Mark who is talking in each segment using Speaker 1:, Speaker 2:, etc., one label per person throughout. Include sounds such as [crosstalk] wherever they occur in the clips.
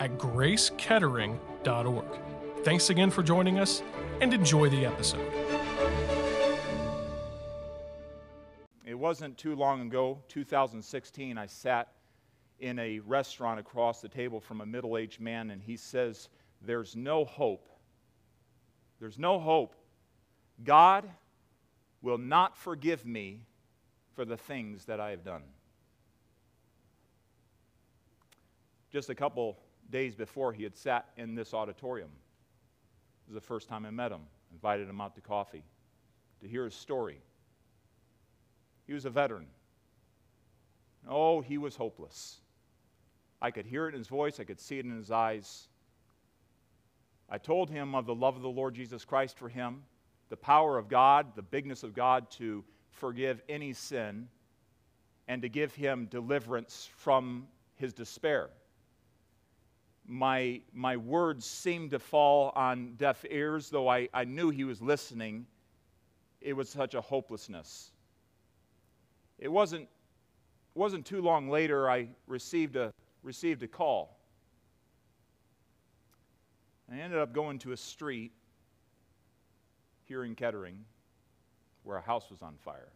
Speaker 1: at gracekettering.org. Thanks again for joining us and enjoy the episode.
Speaker 2: It wasn't too long ago, 2016, I sat in a restaurant across the table from a middle aged man, and he says, There's no hope. There's no hope. God will not forgive me for the things that I have done. Just a couple days before, he had sat in this auditorium. It was the first time I met him. Invited him out to coffee to hear his story. He was a veteran. Oh, he was hopeless. I could hear it in his voice, I could see it in his eyes. I told him of the love of the Lord Jesus Christ for him, the power of God, the bigness of God to forgive any sin, and to give him deliverance from his despair my, my words seemed to fall on deaf ears, though I, I knew he was listening. It was such a hopelessness. It wasn't, wasn't too long later I received a, received a call. I ended up going to a street here in Kettering where a house was on fire.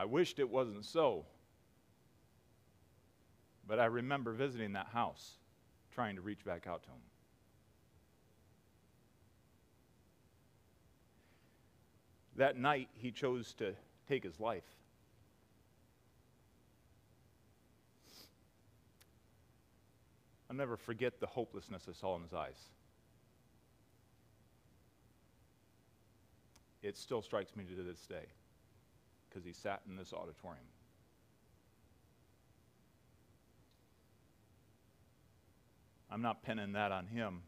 Speaker 2: I wished it wasn't so. But I remember visiting that house, trying to reach back out to him. That night, he chose to take his life. I'll never forget the hopelessness I saw in his eyes. It still strikes me to this day because he sat in this auditorium. I'm not pinning that on him.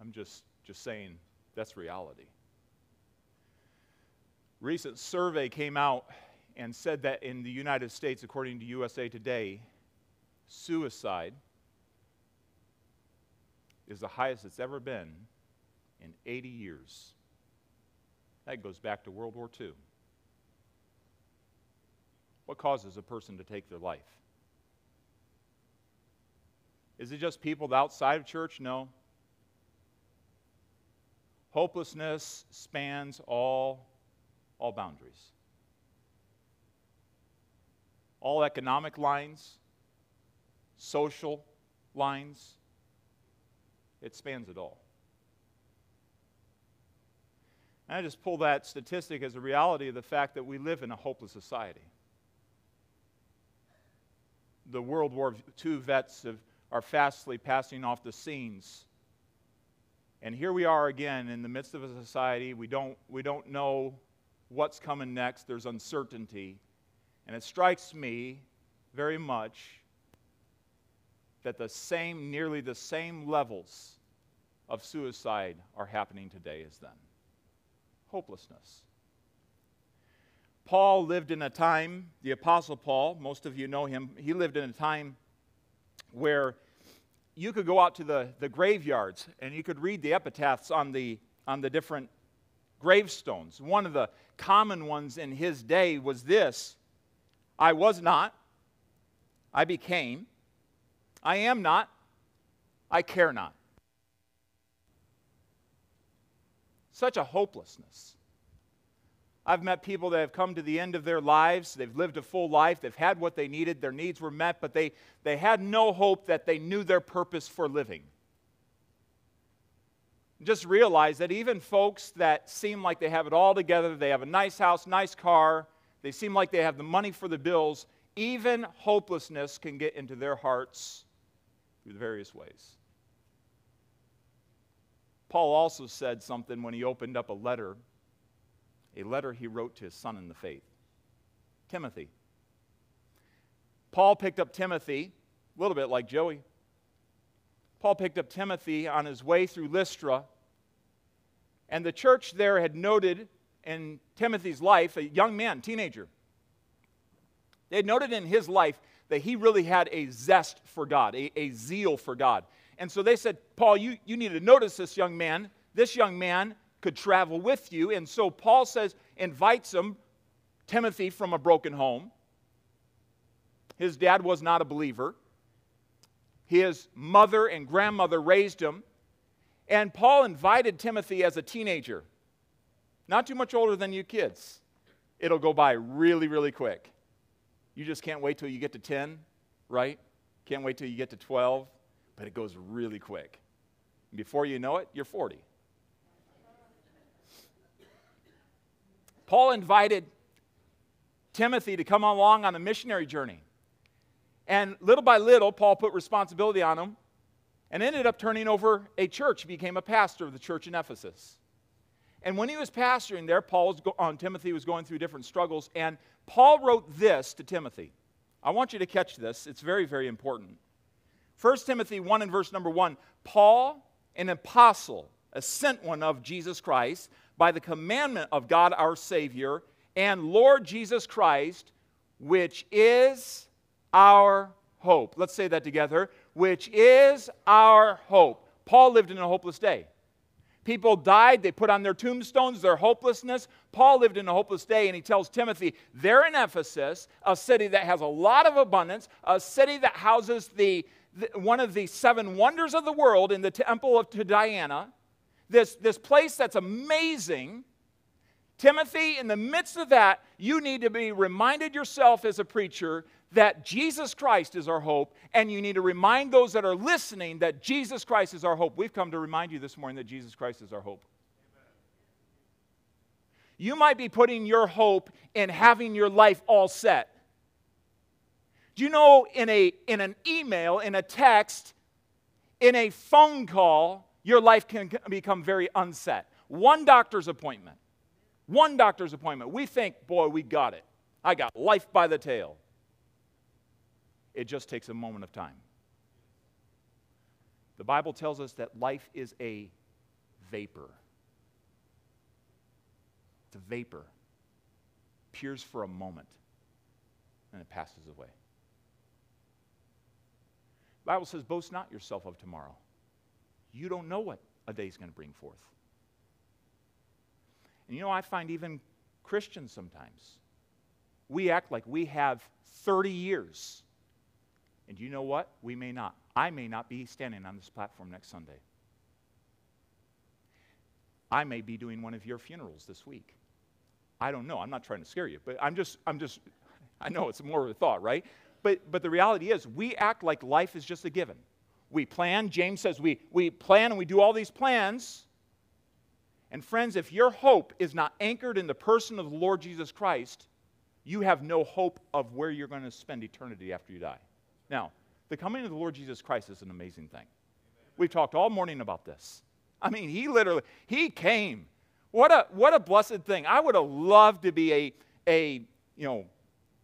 Speaker 2: I'm just, just saying that's reality. Recent survey came out and said that in the United States, according to USA Today, suicide is the highest it's ever been in 80 years. That goes back to World War II. What causes a person to take their life? Is it just people outside of church? No. Hopelessness spans all, all boundaries. All economic lines, social lines, it spans it all. And I just pull that statistic as a reality of the fact that we live in a hopeless society the World War II vets have, are fastly passing off the scenes. And here we are again in the midst of a society. We don't, we don't know what's coming next, there's uncertainty. And it strikes me very much that the same, nearly the same levels of suicide are happening today as then hopelessness. Paul lived in a time, the Apostle Paul, most of you know him, he lived in a time where you could go out to the, the graveyards and you could read the epitaphs on the, on the different gravestones. One of the common ones in his day was this I was not, I became, I am not, I care not. Such a hopelessness. I've met people that have come to the end of their lives. They've lived a full life. They've had what they needed. Their needs were met, but they, they had no hope that they knew their purpose for living. Just realize that even folks that seem like they have it all together, they have a nice house, nice car, they seem like they have the money for the bills, even hopelessness can get into their hearts through various ways. Paul also said something when he opened up a letter, a letter he wrote to his son in the faith, Timothy. Paul picked up Timothy, a little bit like Joey. Paul picked up Timothy on his way through Lystra, and the church there had noted in Timothy's life, a young man, teenager, they had noted in his life that he really had a zest for God, a, a zeal for God. And so they said, Paul, you, you need to notice this young man. This young man could travel with you. And so Paul says, invites him, Timothy from a broken home. His dad was not a believer. His mother and grandmother raised him. And Paul invited Timothy as a teenager, not too much older than you kids. It'll go by really, really quick. You just can't wait till you get to 10, right? Can't wait till you get to 12, but it goes really quick. Before you know it, you're 40. Paul invited Timothy to come along on a missionary journey. And little by little, Paul put responsibility on him and ended up turning over a church. He became a pastor of the church in Ephesus. And when he was pastoring there, Paul was go- on Timothy was going through different struggles, and Paul wrote this to Timothy. I want you to catch this. It's very, very important. 1 Timothy 1 and verse number 1 Paul, an apostle, a sent one of Jesus Christ, by the commandment of God our Savior and Lord Jesus Christ, which is our hope. Let's say that together. Which is our hope. Paul lived in a hopeless day. People died, they put on their tombstones their hopelessness. Paul lived in a hopeless day, and he tells Timothy, they're in Ephesus, a city that has a lot of abundance, a city that houses the, the one of the seven wonders of the world in the temple of to Diana, this, this place that's amazing. Timothy, in the midst of that, you need to be reminded yourself as a preacher that Jesus Christ is our hope, and you need to remind those that are listening that Jesus Christ is our hope. We've come to remind you this morning that Jesus Christ is our hope. You might be putting your hope in having your life all set. Do you know in, a, in an email, in a text, in a phone call, your life can become very unset? One doctor's appointment. One doctor's appointment. We think, boy, we got it. I got life by the tail. It just takes a moment of time. The Bible tells us that life is a vapor. It's a vapor. Appears for a moment and it passes away. The Bible says, Boast not yourself of tomorrow. You don't know what a day is going to bring forth. And you know, I find even Christians sometimes, we act like we have 30 years and you know what? We may not. I may not be standing on this platform next Sunday. I may be doing one of your funerals this week. I don't know. I'm not trying to scare you, but I'm just, I'm just, I know it's more of a thought, right? But, but the reality is, we act like life is just a given. We plan. James says we, we plan and we do all these plans. And friends, if your hope is not anchored in the person of the Lord Jesus Christ, you have no hope of where you're going to spend eternity after you die. Now, the coming of the Lord Jesus Christ is an amazing thing. We've talked all morning about this. I mean, he literally, he came. What a, what a blessed thing. I would have loved to be a, a, you know,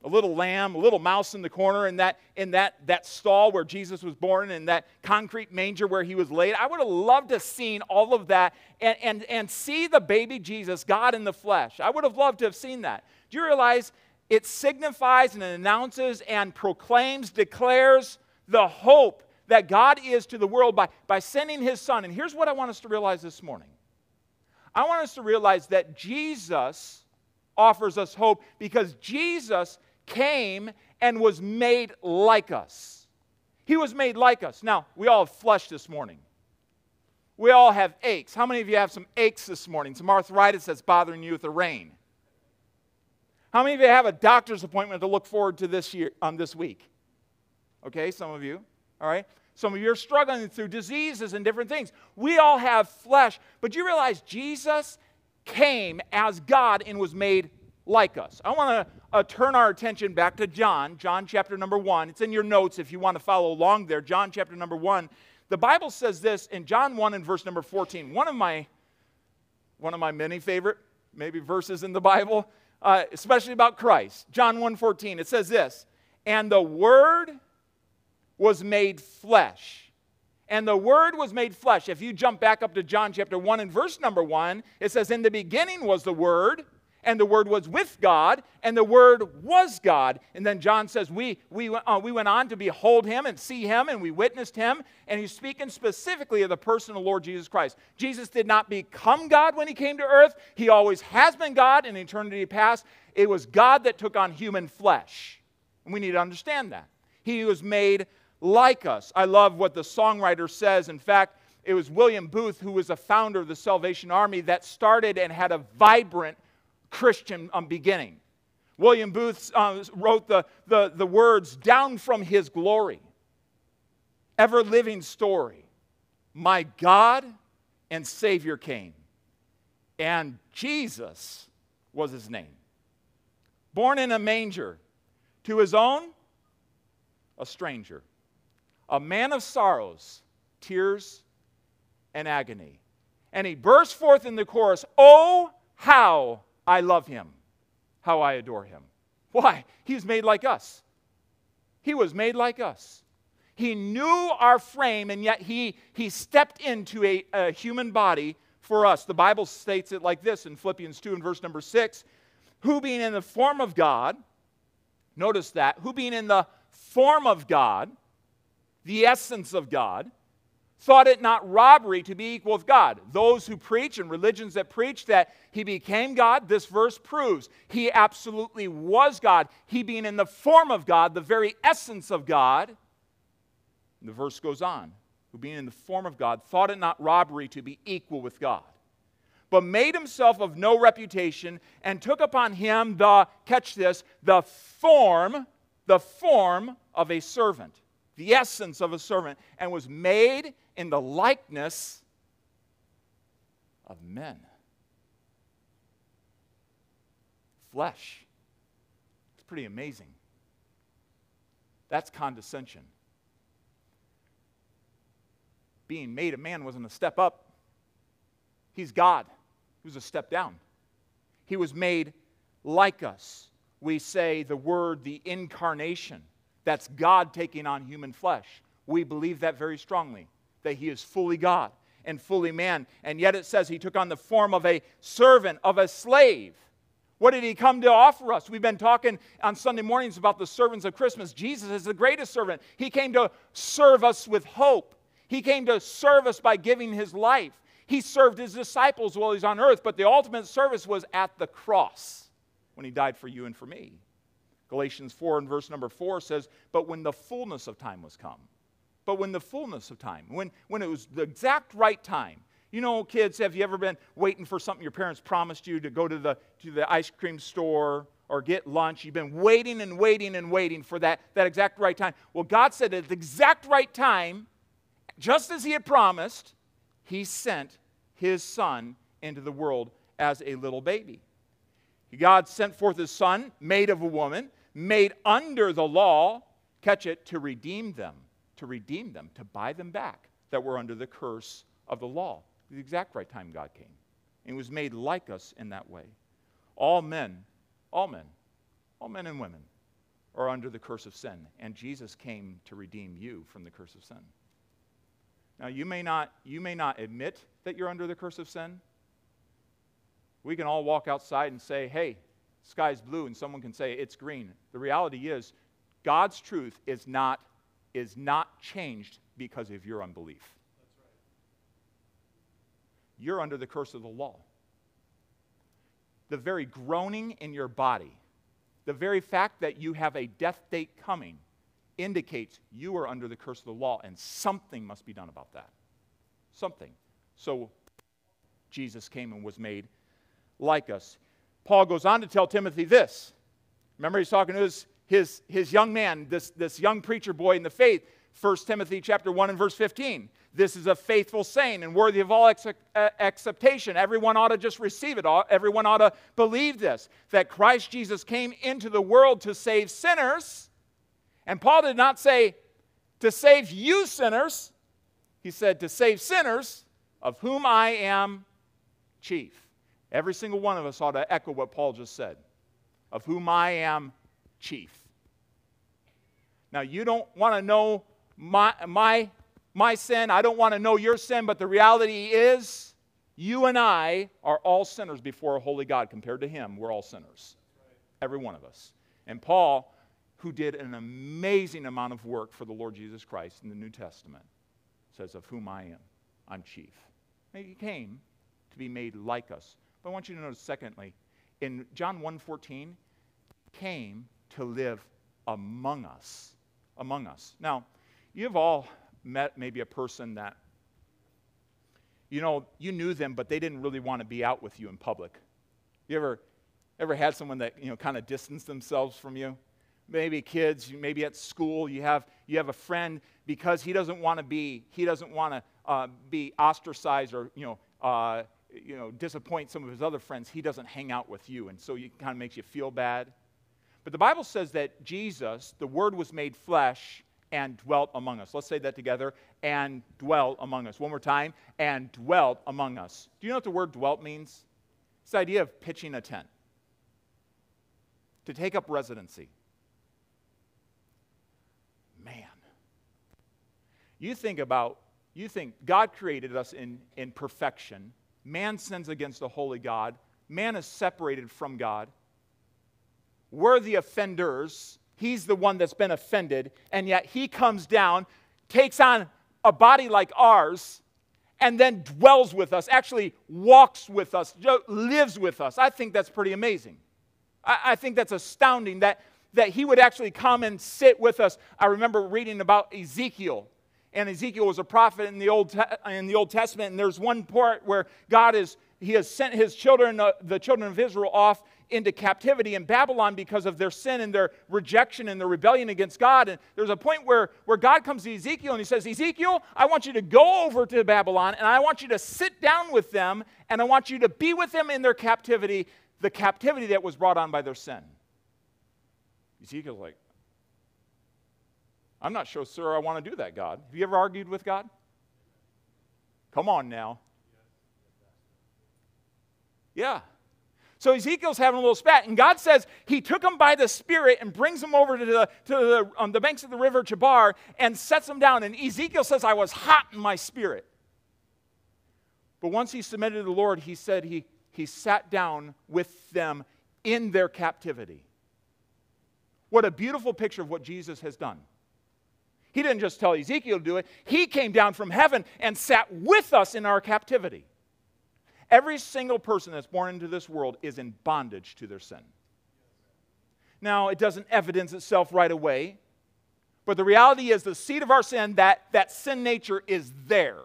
Speaker 2: a little lamb, a little mouse in the corner in that, in that, that stall where Jesus was born, in that concrete manger where he was laid. I would have loved to have seen all of that and, and, and see the baby Jesus, God in the flesh. I would have loved to have seen that. Do you realize it signifies and announces and proclaims, declares the hope that God is to the world by, by sending his son. And here's what I want us to realize this morning I want us to realize that Jesus offers us hope because Jesus came and was made like us. He was made like us. Now, we all have flesh this morning. We all have aches. How many of you have some aches this morning? Some arthritis that's bothering you with the rain? How many of you have a doctor's appointment to look forward to this year on um, this week? Okay, some of you. All right. Some of you are struggling through diseases and different things. We all have flesh, but you realize Jesus came as God and was made like us. I want to uh, turn our attention back to John, John chapter number 1. It's in your notes if you want to follow along there. John chapter number 1. The Bible says this in John 1 and verse number 14. One of my, one of my many favorite, maybe verses in the Bible, uh, especially about Christ. John 1 14. It says this, and the Word was made flesh. And the Word was made flesh. If you jump back up to John chapter 1 and verse number 1, it says, In the beginning was the Word, and the Word was with God, and the Word was God. And then John says, We, we, uh, we went on to behold Him and see Him, and we witnessed Him. And he's speaking specifically of the person of the Lord Jesus Christ. Jesus did not become God when He came to earth, He always has been God in eternity past. It was God that took on human flesh. And we need to understand that. He was made like us. I love what the songwriter says. In fact, it was William Booth, who was a founder of the Salvation Army, that started and had a vibrant Christian um, beginning. William Booth uh, wrote the, the, the words, Down from his glory, ever living story, my God and Savior came, and Jesus was his name. Born in a manger, to his own, a stranger, a man of sorrows, tears, and agony. And he burst forth in the chorus, Oh, how I love him, how I adore him. Why? He was made like us. He was made like us. He knew our frame, and yet he, he stepped into a, a human body for us. The Bible states it like this in Philippians 2 and verse number 6 Who being in the form of God, notice that, who being in the form of God, the essence of God, thought it not robbery to be equal with God. Those who preach and religions that preach that he became God, this verse proves he absolutely was God. He being in the form of God, the very essence of God. And the verse goes on who being in the form of God thought it not robbery to be equal with God, but made himself of no reputation and took upon him the, catch this, the form, the form of a servant the essence of a servant, and was made in the likeness of men. Flesh. It's pretty amazing. That's condescension. Being made a man wasn't a step up, he's God. He was a step down. He was made like us. We say the word, the incarnation. That's God taking on human flesh. We believe that very strongly, that He is fully God and fully man. And yet it says He took on the form of a servant, of a slave. What did He come to offer us? We've been talking on Sunday mornings about the servants of Christmas. Jesus is the greatest servant. He came to serve us with hope, He came to serve us by giving His life. He served His disciples while He's on earth, but the ultimate service was at the cross when He died for you and for me. Galatians 4 and verse number 4 says, But when the fullness of time was come, but when the fullness of time, when, when it was the exact right time, you know, kids, have you ever been waiting for something your parents promised you to go to the, to the ice cream store or get lunch? You've been waiting and waiting and waiting for that, that exact right time. Well, God said at the exact right time, just as He had promised, He sent His Son into the world as a little baby. God sent forth His Son, made of a woman, made under the law, catch it, to redeem them, to redeem them, to buy them back that were under the curse of the law. The exact right time God came. And was made like us in that way. All men, all men, all men and women are under the curse of sin. And Jesus came to redeem you from the curse of sin. Now, you may not, you may not admit that you're under the curse of sin. We can all walk outside and say, hey, sky's blue and someone can say it's green. The reality is God's truth is not, is not changed because of your unbelief. You're under the curse of the law. The very groaning in your body, the very fact that you have a death date coming, indicates you are under the curse of the law, and something must be done about that. Something. So Jesus came and was made like us. Paul goes on to tell Timothy this. Remember, he's talking to his, his, his young man, this, this young preacher boy in the faith. 1 Timothy chapter 1 and verse 15. This is a faithful saying and worthy of all uh, acceptation. Everyone ought to just receive it. Everyone ought to believe this that Christ Jesus came into the world to save sinners. And Paul did not say to save you sinners. He said, To save sinners, of whom I am chief. Every single one of us ought to echo what Paul just said, of whom I am chief. Now, you don't want to know my, my, my sin. I don't want to know your sin, but the reality is, you and I are all sinners before a holy God. Compared to Him, we're all sinners. Every one of us. And Paul, who did an amazing amount of work for the Lord Jesus Christ in the New Testament, says, Of whom I am, I'm chief. He came to be made like us. But I want you to notice, secondly, in John 1.14, came to live among us. Among us. Now, you've all met maybe a person that, you know, you knew them, but they didn't really want to be out with you in public. You ever, ever had someone that, you know, kind of distanced themselves from you? Maybe kids, maybe at school, you have, you have a friend because he doesn't want to be, he doesn't want to uh, be ostracized or, you know, uh, you know, disappoint some of his other friends, he doesn't hang out with you. And so it kind of makes you feel bad. But the Bible says that Jesus, the Word was made flesh and dwelt among us. Let's say that together. And dwelt among us. One more time. And dwelt among us. Do you know what the word dwelt means? It's the idea of pitching a tent, to take up residency. Man. You think about, you think God created us in, in perfection. Man sins against the holy God. Man is separated from God. We're the offenders. He's the one that's been offended. And yet he comes down, takes on a body like ours, and then dwells with us, actually walks with us, lives with us. I think that's pretty amazing. I, I think that's astounding that, that he would actually come and sit with us. I remember reading about Ezekiel. And Ezekiel was a prophet in the Old, in the Old Testament. And there's one part where God is, he has sent his children, uh, the children of Israel, off into captivity in Babylon because of their sin and their rejection and their rebellion against God. And there's a point where, where God comes to Ezekiel and he says, Ezekiel, I want you to go over to Babylon and I want you to sit down with them and I want you to be with them in their captivity, the captivity that was brought on by their sin. Ezekiel's like, I'm not sure, sir, I want to do that, God. Have you ever argued with God? Come on now. Yeah. So Ezekiel's having a little spat, and God says he took him by the Spirit and brings him over to the, to the, on the banks of the river Chebar and sets him down. And Ezekiel says, I was hot in my spirit. But once he submitted to the Lord, he said he, he sat down with them in their captivity. What a beautiful picture of what Jesus has done. He didn't just tell Ezekiel to do it, he came down from heaven and sat with us in our captivity. Every single person that's born into this world is in bondage to their sin. Now, it doesn't evidence itself right away, but the reality is the seed of our sin, that, that sin nature is there.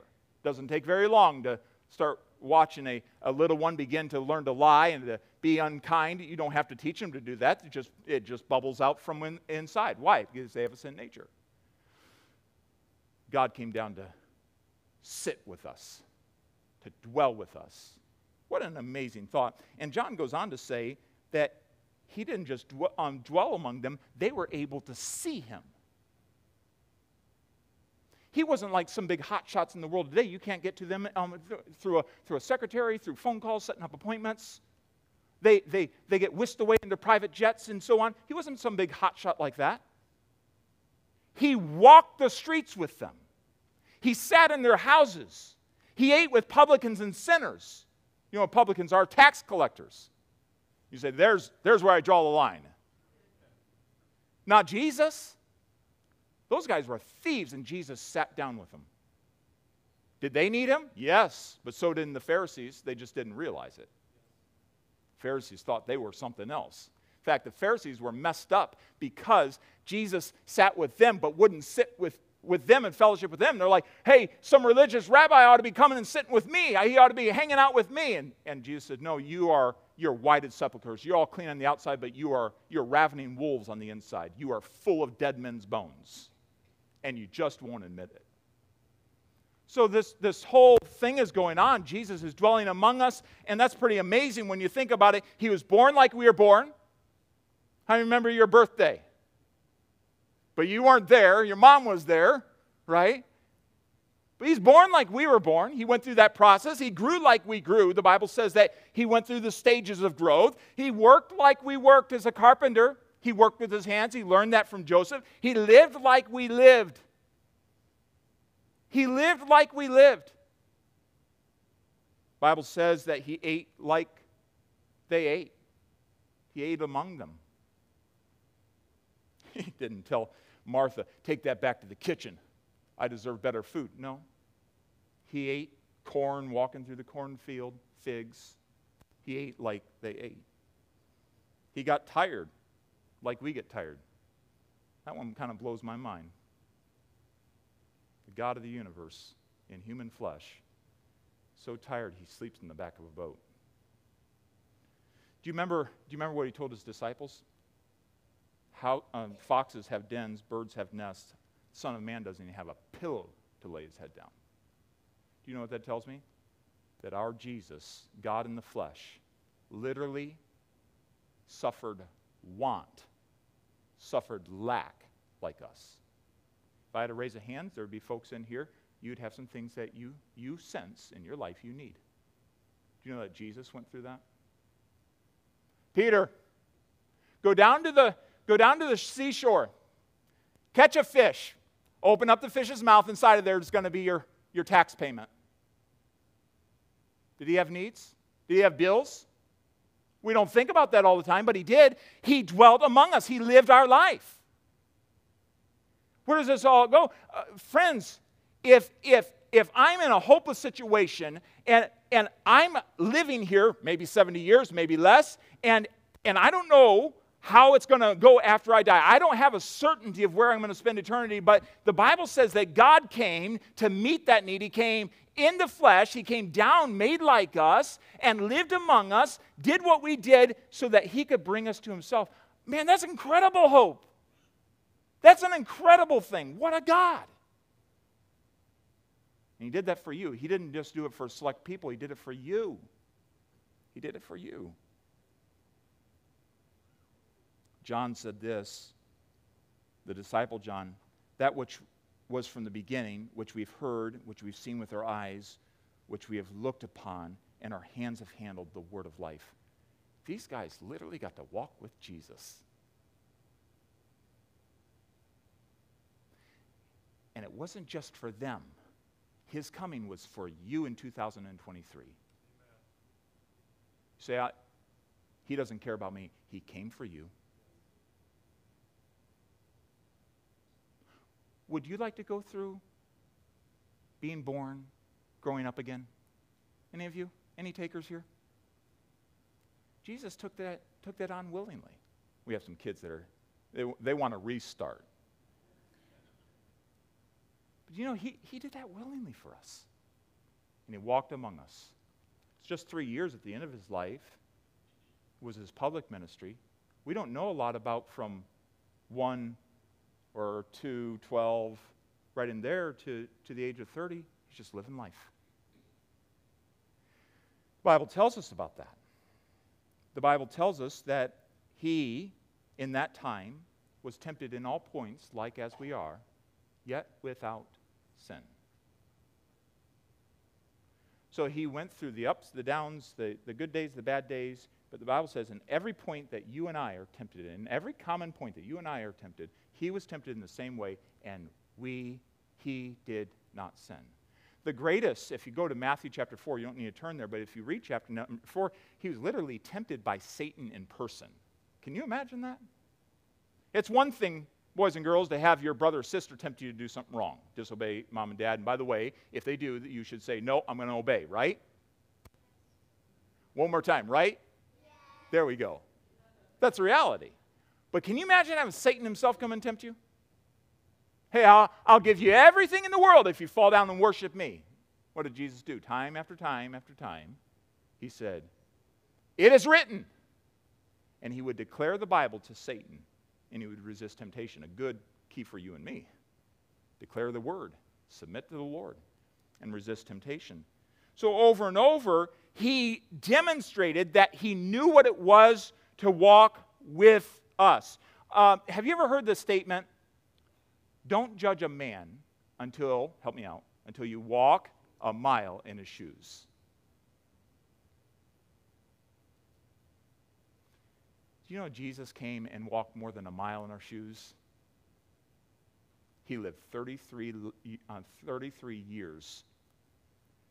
Speaker 2: Doesn't take very long to start watching a, a little one begin to learn to lie and to be unkind. You don't have to teach them to do that. It just, it just bubbles out from in, inside. Why? Because they have a sin nature. God came down to sit with us to dwell with us. What an amazing thought. And John goes on to say that he didn't just dwell, um, dwell among them, they were able to see him. He wasn't like some big hot shots in the world today. You can't get to them um, through, a, through a secretary, through phone calls, setting up appointments. They, they, they get whisked away in their private jets and so on. He wasn't some big hot shot like that. He walked the streets with them, he sat in their houses. He ate with publicans and sinners. You know what publicans are? Tax collectors. You say, there's, there's where I draw the line. Not Jesus. Those guys were thieves, and Jesus sat down with them. Did they need him? Yes, but so did the Pharisees. They just didn't realize it. Pharisees thought they were something else. In fact, the Pharisees were messed up because Jesus sat with them but wouldn't sit with with them and fellowship with them. They're like, hey, some religious rabbi ought to be coming and sitting with me. He ought to be hanging out with me. And, and Jesus said, no, you are, you're whited sepulchres. You're all clean on the outside, but you are, you're ravening wolves on the inside. You are full of dead men's bones. And you just won't admit it. So this, this whole thing is going on. Jesus is dwelling among us, and that's pretty amazing when you think about it. He was born like we were born. I remember your birthday? But you weren't there. Your mom was there, right? But he's born like we were born. He went through that process. He grew like we grew. The Bible says that he went through the stages of growth. He worked like we worked as a carpenter. He worked with his hands. He learned that from Joseph. He lived like we lived. He lived like we lived. The Bible says that he ate like they ate. He ate among them. [laughs] He didn't tell Martha, take that back to the kitchen. I deserve better food. No. He ate corn walking through the cornfield, figs. He ate like they ate. He got tired like we get tired. That one kind of blows my mind. The God of the universe in human flesh, so tired he sleeps in the back of a boat. Do you remember, do you remember what he told his disciples? How um, foxes have dens, birds have nests. Son of Man doesn't even have a pillow to lay his head down. Do you know what that tells me? That our Jesus, God in the flesh, literally suffered want, suffered lack like us. If I had to raise a hand, there would be folks in here, you'd have some things that you, you sense in your life you need. Do you know that Jesus went through that? Peter, go down to the, go down to the seashore, catch a fish, Open up the fish's mouth. Inside of there is going to be your, your tax payment. Did he have needs? Did he have bills? We don't think about that all the time, but he did. He dwelt among us, he lived our life. Where does this all go? Uh, friends, if, if, if I'm in a hopeless situation and, and I'm living here, maybe 70 years, maybe less, and, and I don't know how it's going to go after I die. I don't have a certainty of where I'm going to spend eternity, but the Bible says that God came to meet that need. He came in the flesh, He came down, made like us, and lived among us, did what we did so that He could bring us to Himself. Man, that's incredible hope. That's an incredible thing. What a God. And He did that for you. He didn't just do it for select people, He did it for you. He did it for you. John said this the disciple John, that which was from the beginning, which we've heard, which we've seen with our eyes, which we have looked upon, and our hands have handled the word of life. These guys literally got to walk with Jesus. And it wasn't just for them. His coming was for you in 2023. You say, He doesn't care about me. He came for you. Would you like to go through being born, growing up again? Any of you? Any takers here? Jesus took that, took that on willingly. We have some kids that are, they, they want to restart. But you know, he, he did that willingly for us. And he walked among us. It's just three years at the end of his life was his public ministry. We don't know a lot about from one or 2, 12, right in there to, to the age of 30. He's just living life. The Bible tells us about that. The Bible tells us that he, in that time, was tempted in all points, like as we are, yet without sin. So he went through the ups, the downs, the, the good days, the bad days. But the Bible says in every point that you and I are tempted in, every common point that you and I are tempted, he was tempted in the same way, and we, he did not sin. The greatest, if you go to Matthew chapter 4, you don't need to turn there, but if you read chapter 4, he was literally tempted by Satan in person. Can you imagine that? It's one thing, boys and girls, to have your brother or sister tempt you to do something wrong, disobey mom and dad. And by the way, if they do, you should say, No, I'm going to obey, right? One more time, right? There we go. That's reality. But can you imagine having Satan himself come and tempt you? Hey, I'll, I'll give you everything in the world if you fall down and worship me. What did Jesus do? Time after time after time, he said, It is written. And he would declare the Bible to Satan and he would resist temptation. A good key for you and me. Declare the word, submit to the Lord, and resist temptation. So, over and over, he demonstrated that he knew what it was to walk with us. Uh, have you ever heard the statement, don't judge a man until, help me out, until you walk a mile in his shoes. Do you know Jesus came and walked more than a mile in our shoes? He lived 33, uh, 33 years.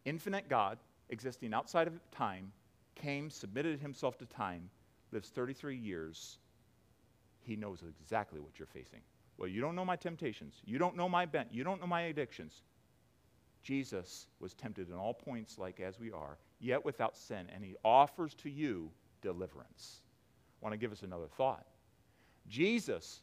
Speaker 2: Infinite God, existing outside of time, came, submitted himself to time, lives 33 years. He knows exactly what you're facing. Well, you don't know my temptations. You don't know my bent. You don't know my addictions. Jesus was tempted in all points like as we are, yet without sin, and he offers to you deliverance. I want to give us another thought. Jesus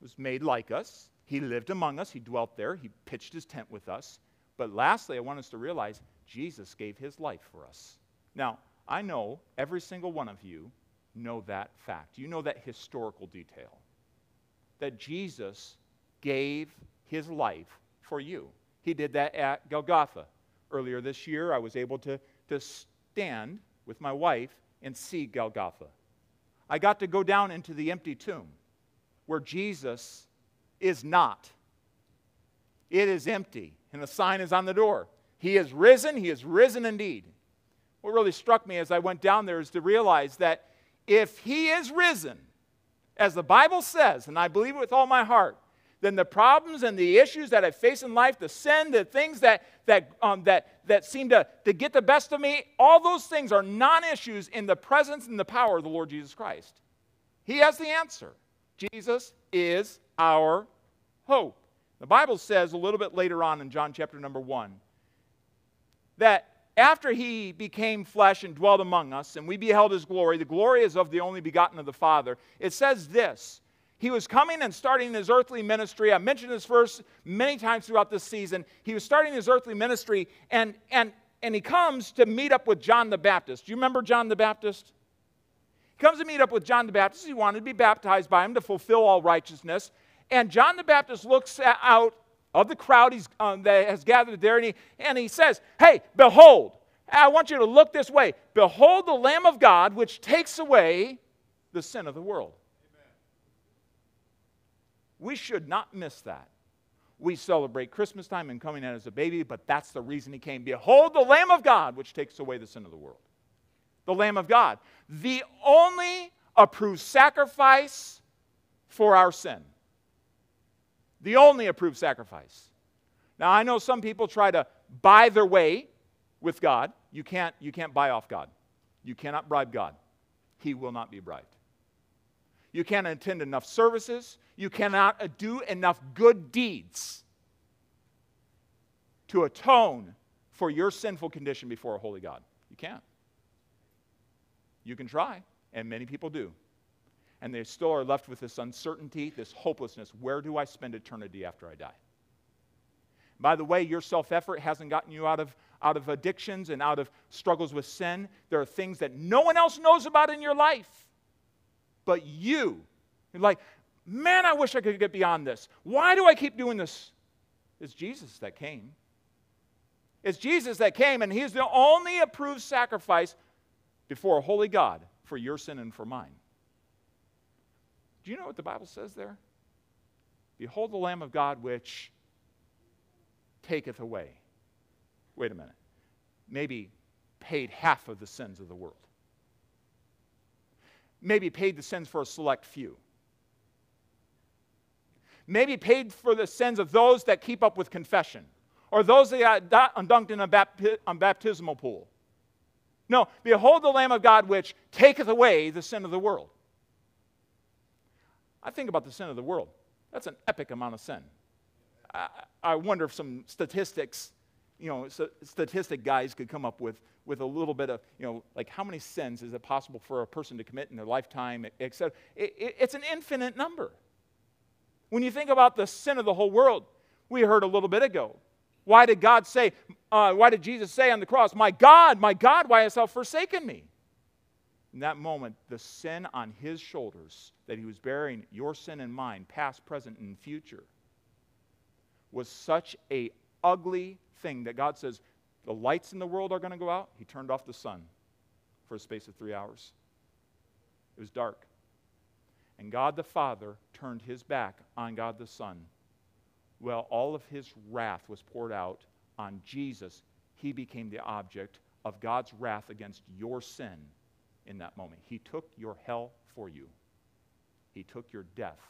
Speaker 2: was made like us. He lived among us. He dwelt there. He pitched his tent with us. But lastly, I want us to realize Jesus gave his life for us. Now, I know every single one of you know that fact. You know that historical detail. That Jesus gave his life for you. He did that at Golgotha. Earlier this year, I was able to, to stand with my wife and see Golgotha. I got to go down into the empty tomb where Jesus is not. It is empty, and the sign is on the door. He is risen, he is risen indeed. What really struck me as I went down there is to realize that if he is risen, as the Bible says, and I believe it with all my heart, then the problems and the issues that I face in life, the sin, the things that, that, um, that, that seem to, to get the best of me, all those things are non issues in the presence and the power of the Lord Jesus Christ. He has the answer. Jesus is our hope. The Bible says a little bit later on in John chapter number 1 that after he became flesh and dwelt among us, and we beheld his glory, the glory is of the only begotten of the Father, it says this he was coming and starting his earthly ministry. I mentioned this verse many times throughout this season. He was starting his earthly ministry, and, and, and he comes to meet up with John the Baptist. Do you remember John the Baptist? He comes to meet up with John the Baptist. He wanted to be baptized by him to fulfill all righteousness. And John the Baptist looks out of the crowd um, that has gathered there, and he, and he says, Hey, behold, I want you to look this way. Behold the Lamb of God, which takes away the sin of the world. We should not miss that. We celebrate Christmas time and coming out as a baby, but that's the reason he came. Behold the Lamb of God, which takes away the sin of the world. The Lamb of God. The only approved sacrifice for our sin. The only approved sacrifice. Now, I know some people try to buy their way with God. You can't, you can't buy off God. You cannot bribe God. He will not be bribed. You can't attend enough services. You cannot uh, do enough good deeds to atone for your sinful condition before a holy God. You can't. You can try, and many people do. And they still are left with this uncertainty, this hopelessness. Where do I spend eternity after I die? By the way, your self effort hasn't gotten you out of, out of addictions and out of struggles with sin. There are things that no one else knows about in your life but you. You're like, man, I wish I could get beyond this. Why do I keep doing this? It's Jesus that came. It's Jesus that came, and He's the only approved sacrifice before a holy God for your sin and for mine. Do you know what the Bible says there? Behold the Lamb of God which taketh away. Wait a minute. Maybe paid half of the sins of the world maybe paid the sins for a select few. Maybe paid for the sins of those that keep up with confession or those that got dunked in a baptismal pool. No, behold the Lamb of God which taketh away the sin of the world. I think about the sin of the world. That's an epic amount of sin. I, I wonder if some statistics, you know, statistic guys could come up with with a little bit of, you know, like how many sins is it possible for a person to commit in their lifetime, etc. It, it, it's an infinite number. When you think about the sin of the whole world, we heard a little bit ago. Why did God say, uh, why did Jesus say on the cross, My God, my God, why hast thou forsaken me? In that moment, the sin on his shoulders that he was bearing, your sin and mine, past, present, and future, was such a ugly thing that God says, the lights in the world are going to go out. He turned off the sun for a space of three hours. It was dark. And God the Father turned his back on God the Son. Well, all of his wrath was poured out on Jesus, he became the object of God's wrath against your sin in that moment. He took your hell for you. He took your death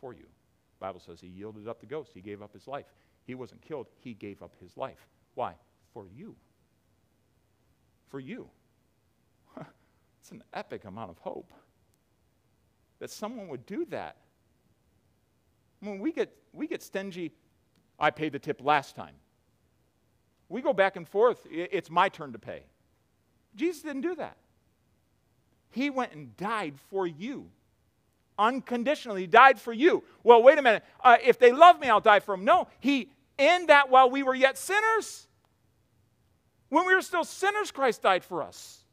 Speaker 2: for you. The Bible says he yielded up the ghost. He gave up his life. He wasn't killed. He gave up his life. Why? For you. For you. it's an epic amount of hope that someone would do that. When we get, we get stingy, I paid the tip last time. We go back and forth. It's my turn to pay. Jesus didn't do that. He went and died for you. Unconditionally, he died for you. Well, wait a minute. Uh, if they love me, I'll die for them. No, he, in that while we were yet sinners, when we were still sinners, Christ died for us.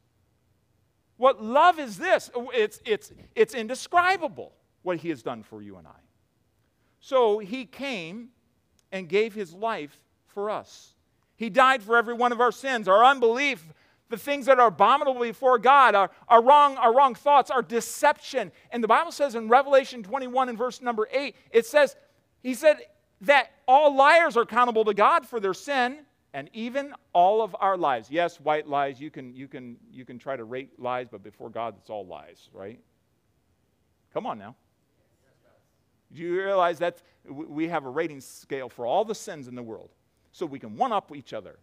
Speaker 2: What love is this? It's, it's, it's indescribable what he has done for you and I. So he came and gave his life for us. He died for every one of our sins, our unbelief, the things that are abominable before God, our, our, wrong, our wrong thoughts, our deception. And the Bible says in Revelation 21 and verse number 8, it says, He said that all liars are accountable to God for their sin, and even all of our lies. Yes, white lies, you can, you can, you can try to rate lies, but before God, it's all lies, right? Come on now. Do you realize that we have a rating scale for all the sins in the world so we can one up each other?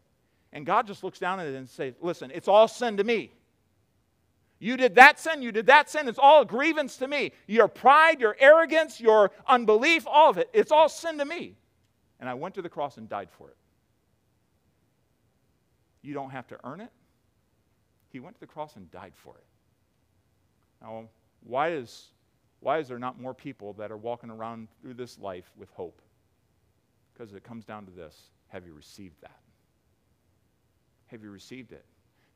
Speaker 2: And God just looks down at it and says, Listen, it's all sin to me. You did that sin, you did that sin, it's all a grievance to me. Your pride, your arrogance, your unbelief, all of it, it's all sin to me. And I went to the cross and died for it. You don't have to earn it. He went to the cross and died for it. Now, why is, why is there not more people that are walking around through this life with hope? Because it comes down to this have you received that? Have you received it?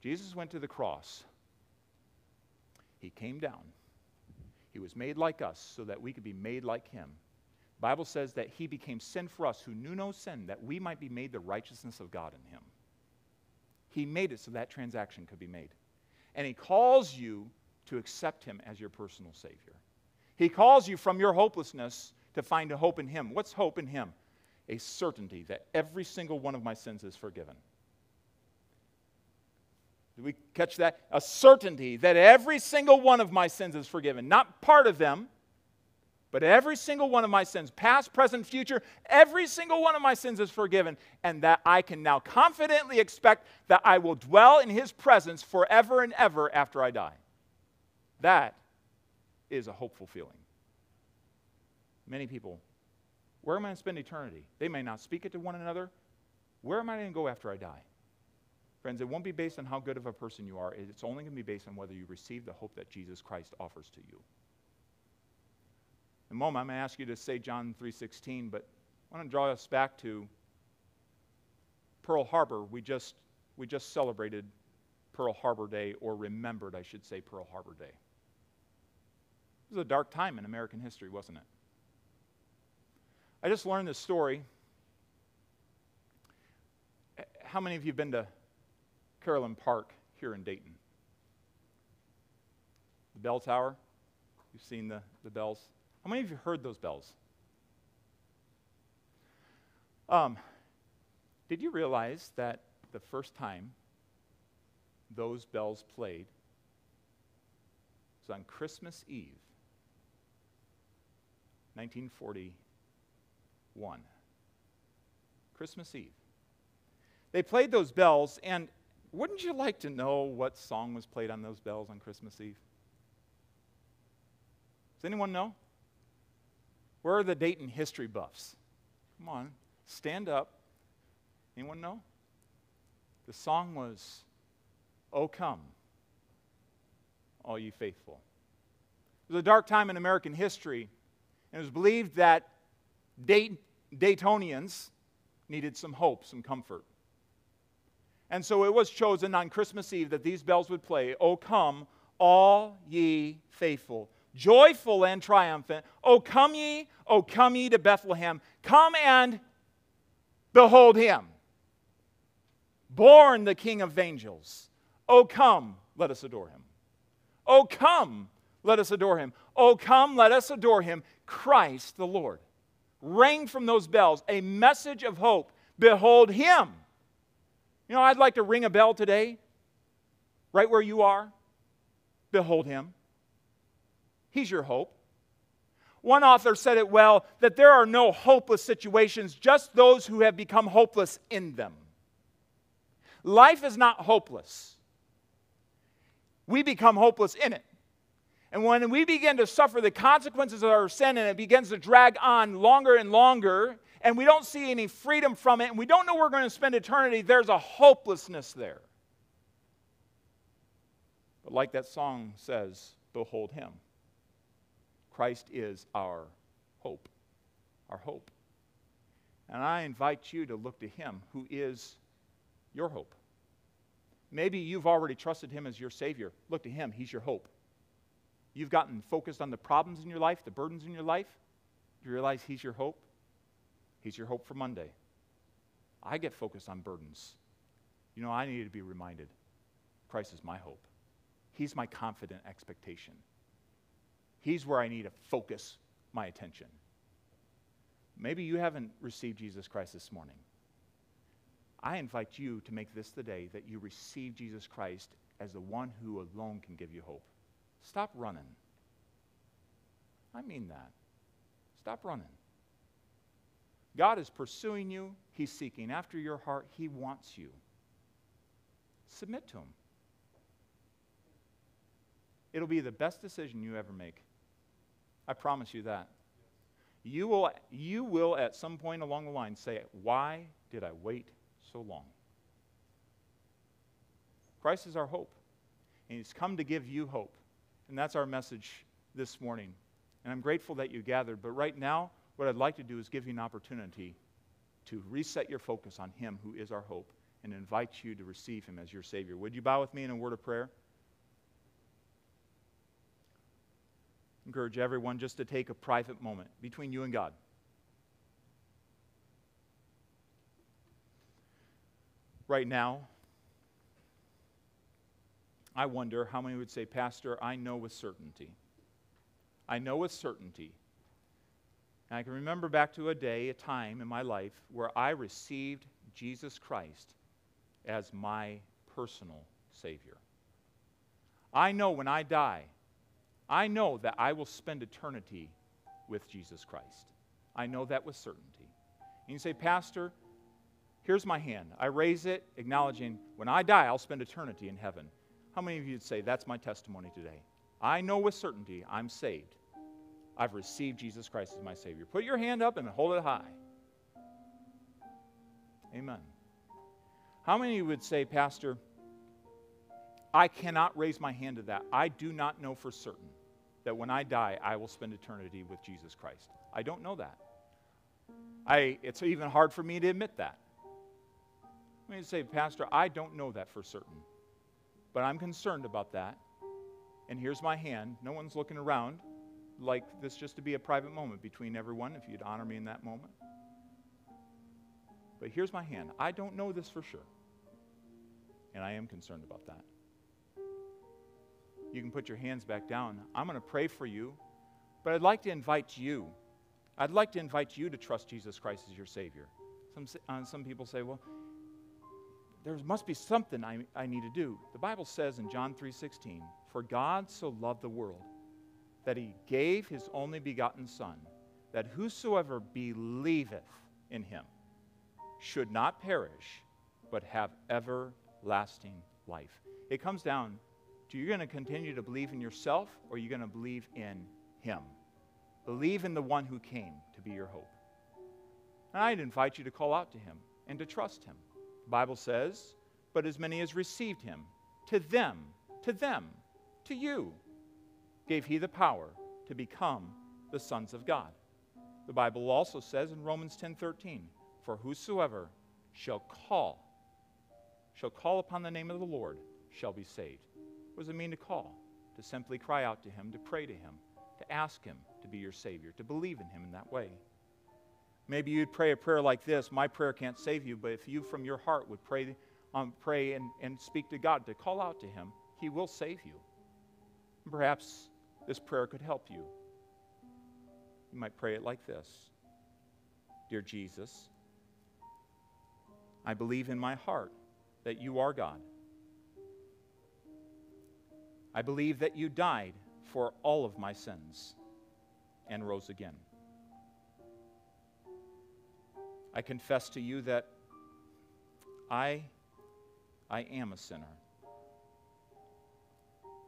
Speaker 2: Jesus went to the cross. He came down. He was made like us so that we could be made like him. Bible says that he became sin for us who knew no sin, that we might be made the righteousness of God in him. He made it so that transaction could be made. And he calls you to accept him as your personal Savior. He calls you from your hopelessness to find a hope in him. What's hope in him? A certainty that every single one of my sins is forgiven. Do we catch that? A certainty that every single one of my sins is forgiven. Not part of them, but every single one of my sins, past, present, future, every single one of my sins is forgiven. And that I can now confidently expect that I will dwell in His presence forever and ever after I die. That is a hopeful feeling. Many people, where am I going to spend eternity? They may not speak it to one another. Where am I going to go after I die? Friends, it won't be based on how good of a person you are. It's only going to be based on whether you receive the hope that Jesus Christ offers to you. In a moment, I'm going to ask you to say John 3.16, but I want to draw us back to Pearl Harbor. We just, we just celebrated Pearl Harbor Day, or remembered, I should say, Pearl Harbor Day. It was a dark time in American history, wasn't it? I just learned this story. How many of you have been to Carillon Park here in Dayton. The bell tower, you've seen the, the bells. How many of you heard those bells? Um, did you realize that the first time those bells played was on Christmas Eve, 1941? Christmas Eve. They played those bells, and wouldn't you like to know what song was played on those bells on Christmas Eve? Does anyone know? Where are the Dayton history buffs? Come on, stand up. Anyone know? The song was, Oh Come, All Ye Faithful. It was a dark time in American history, and it was believed that Daytonians needed some hope, some comfort. And so it was chosen on Christmas Eve that these bells would play, O come, all ye faithful, joyful and triumphant. O come ye, O come ye to Bethlehem. Come and behold him. Born the King of angels. O come, let us adore him. O come, let us adore him. O come, let us adore him, Christ the Lord. Rang from those bells a message of hope. Behold him You know, I'd like to ring a bell today, right where you are. Behold him. He's your hope. One author said it well that there are no hopeless situations, just those who have become hopeless in them. Life is not hopeless. We become hopeless in it. And when we begin to suffer the consequences of our sin and it begins to drag on longer and longer, and we don't see any freedom from it, and we don't know we're going to spend eternity, there's a hopelessness there. But like that song says, behold him. Christ is our hope. Our hope. And I invite you to look to him who is your hope. Maybe you've already trusted him as your Savior. Look to him, he's your hope. You've gotten focused on the problems in your life, the burdens in your life. You realize he's your hope? He's your hope for Monday. I get focused on burdens. You know, I need to be reminded Christ is my hope. He's my confident expectation. He's where I need to focus my attention. Maybe you haven't received Jesus Christ this morning. I invite you to make this the day that you receive Jesus Christ as the one who alone can give you hope. Stop running. I mean that. Stop running. God is pursuing you, He's seeking after your heart, He wants you. Submit to Him. It'll be the best decision you ever make. I promise you that. You will, you will at some point along the line say, Why did I wait so long? Christ is our hope, and He's come to give you hope. And that's our message this morning. And I'm grateful that you gathered. But right now, what I'd like to do is give you an opportunity to reset your focus on Him who is our hope and invite you to receive Him as your Savior. Would you bow with me in a word of prayer? Encourage everyone just to take a private moment between you and God. Right now, I wonder how many would say, Pastor, I know with certainty. I know with certainty. And I can remember back to a day, a time in my life where I received Jesus Christ as my personal Savior. I know when I die, I know that I will spend eternity with Jesus Christ. I know that with certainty. And you say, Pastor, here's my hand. I raise it, acknowledging when I die, I'll spend eternity in heaven. How many of you would say, That's my testimony today? I know with certainty I'm saved. I've received Jesus Christ as my Savior. Put your hand up and hold it high. Amen. How many would say, Pastor, I cannot raise my hand to that. I do not know for certain that when I die, I will spend eternity with Jesus Christ. I don't know that. I, it's even hard for me to admit that. Let me say, Pastor, I don't know that for certain. But I'm concerned about that. And here's my hand. No one's looking around. Like this just to be a private moment between everyone, if you'd honor me in that moment. But here's my hand. I don't know this for sure. And I am concerned about that. You can put your hands back down. I'm going to pray for you, but I'd like to invite you. I'd like to invite you to trust Jesus Christ as your Savior. Some, uh, some people say, well, there must be something I, I need to do. The Bible says in John 3:16, "For God so loved the world that he gave his only begotten son, that whosoever believeth in him should not perish, but have everlasting life." It comes down to you're going to continue to believe in yourself or you're going to believe in him. Believe in the one who came to be your hope. And I'd invite you to call out to him and to trust him. The Bible says, but as many as received him, to them, to them, to you, gave he the power to become the sons of God. The Bible also says in Romans 10:13, for whosoever shall call shall call upon the name of the Lord shall be saved. What does it mean to call? To simply cry out to him, to pray to him, to ask him to be your savior, to believe in him in that way. Maybe you'd pray a prayer like this My prayer can't save you, but if you from your heart would pray, um, pray and, and speak to God, to call out to Him, He will save you. Perhaps this prayer could help you. You might pray it like this Dear Jesus, I believe in my heart that you are God. I believe that you died for all of my sins and rose again. I confess to you that I, I am a sinner.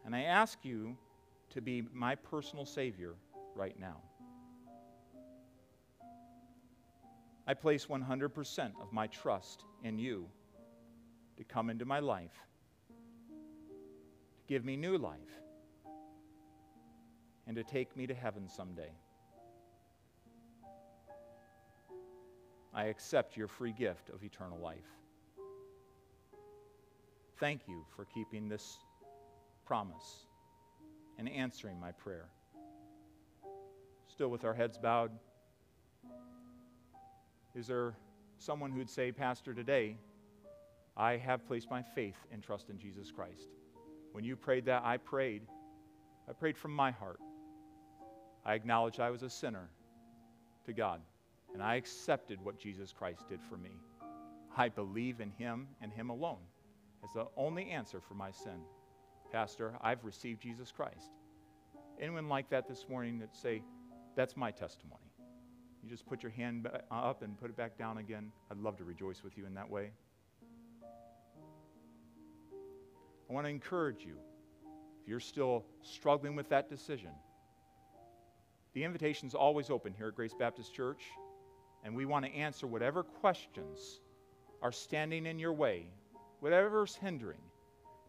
Speaker 2: And I ask you to be my personal Savior right now. I place 100% of my trust in you to come into my life, to give me new life, and to take me to heaven someday. I accept your free gift of eternal life. Thank you for keeping this promise and answering my prayer. Still with our heads bowed, is there someone who'd say, Pastor, today I have placed my faith and trust in Jesus Christ? When you prayed that, I prayed. I prayed from my heart. I acknowledged I was a sinner to God, and I accepted what Jesus Christ did for me. I believe in Him and Him alone as the only answer for my sin. Pastor, I've received Jesus Christ. Anyone like that this morning that say, that's my testimony? You just put your hand uh, up and put it back down again. I'd love to rejoice with you in that way. I want to encourage you, if you're still struggling with that decision, the invitation is always open here at Grace Baptist Church, and we want to answer whatever questions are standing in your way, whatever's hindering.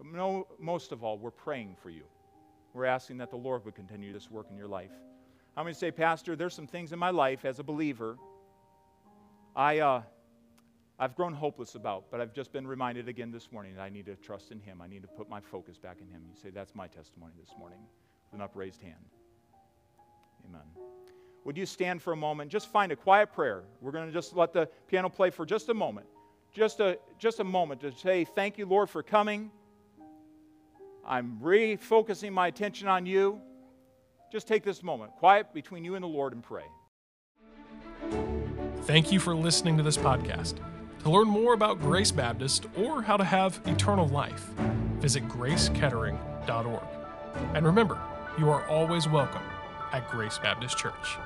Speaker 2: But no, most of all, we're praying for you. We're asking that the Lord would continue this work in your life. I'm going to say, Pastor, there's some things in my life as a believer I, uh, I've grown hopeless about, but I've just been reminded again this morning that I need to trust in Him. I need to put my focus back in Him. You say, That's my testimony this morning with an upraised hand. Amen. Would you stand for a moment? Just find a quiet prayer. We're going to just let the piano play for just a moment. Just a, just a moment to say, Thank you, Lord, for coming. I'm refocusing my attention on you. Just take this moment, quiet between you and the Lord, and pray.
Speaker 1: Thank you for listening to this podcast. To learn more about Grace Baptist or how to have eternal life, visit gracekettering.org. And remember, you are always welcome at Grace Baptist Church.